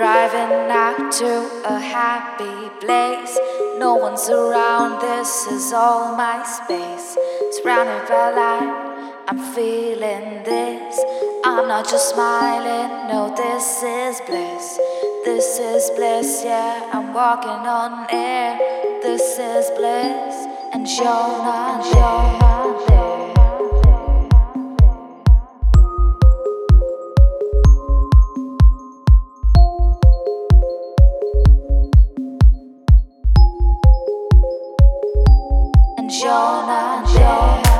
Driving out to a happy place. No one's around, this is all my space. Surrounded by light, I'm feeling this. I'm not just smiling, no, this is bliss. This is bliss, yeah, I'm walking on air. This is bliss, and you're not there. You're not there.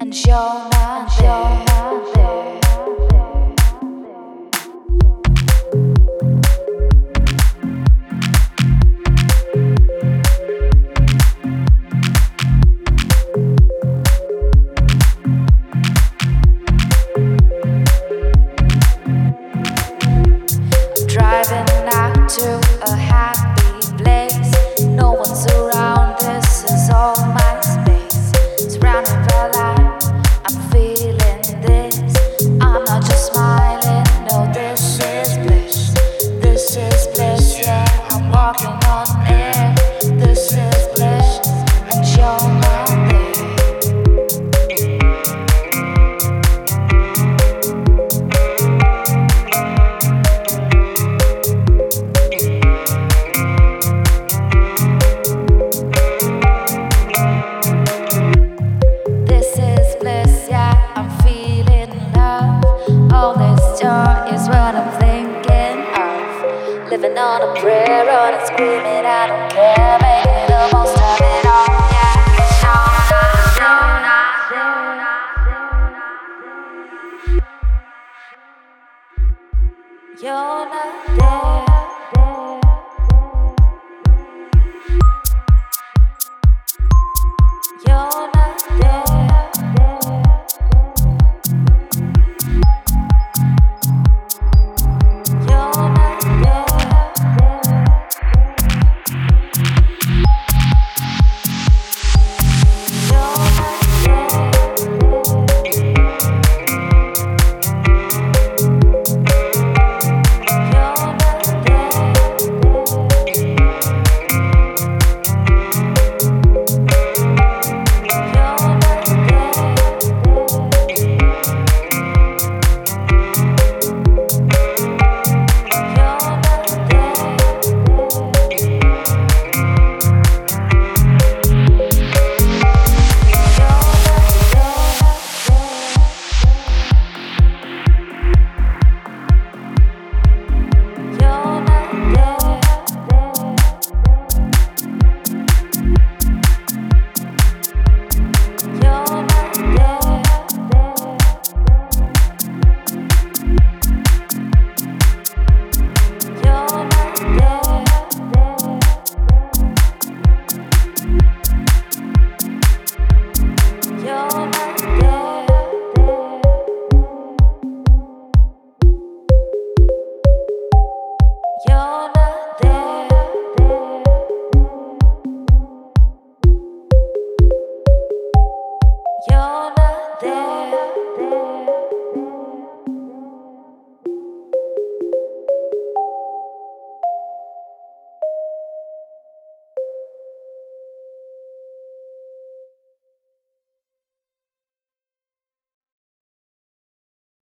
And you're not there. Living on a prayer, running, screaming, I don't care, making the most of it all, yeah. Not, you're. You're not there.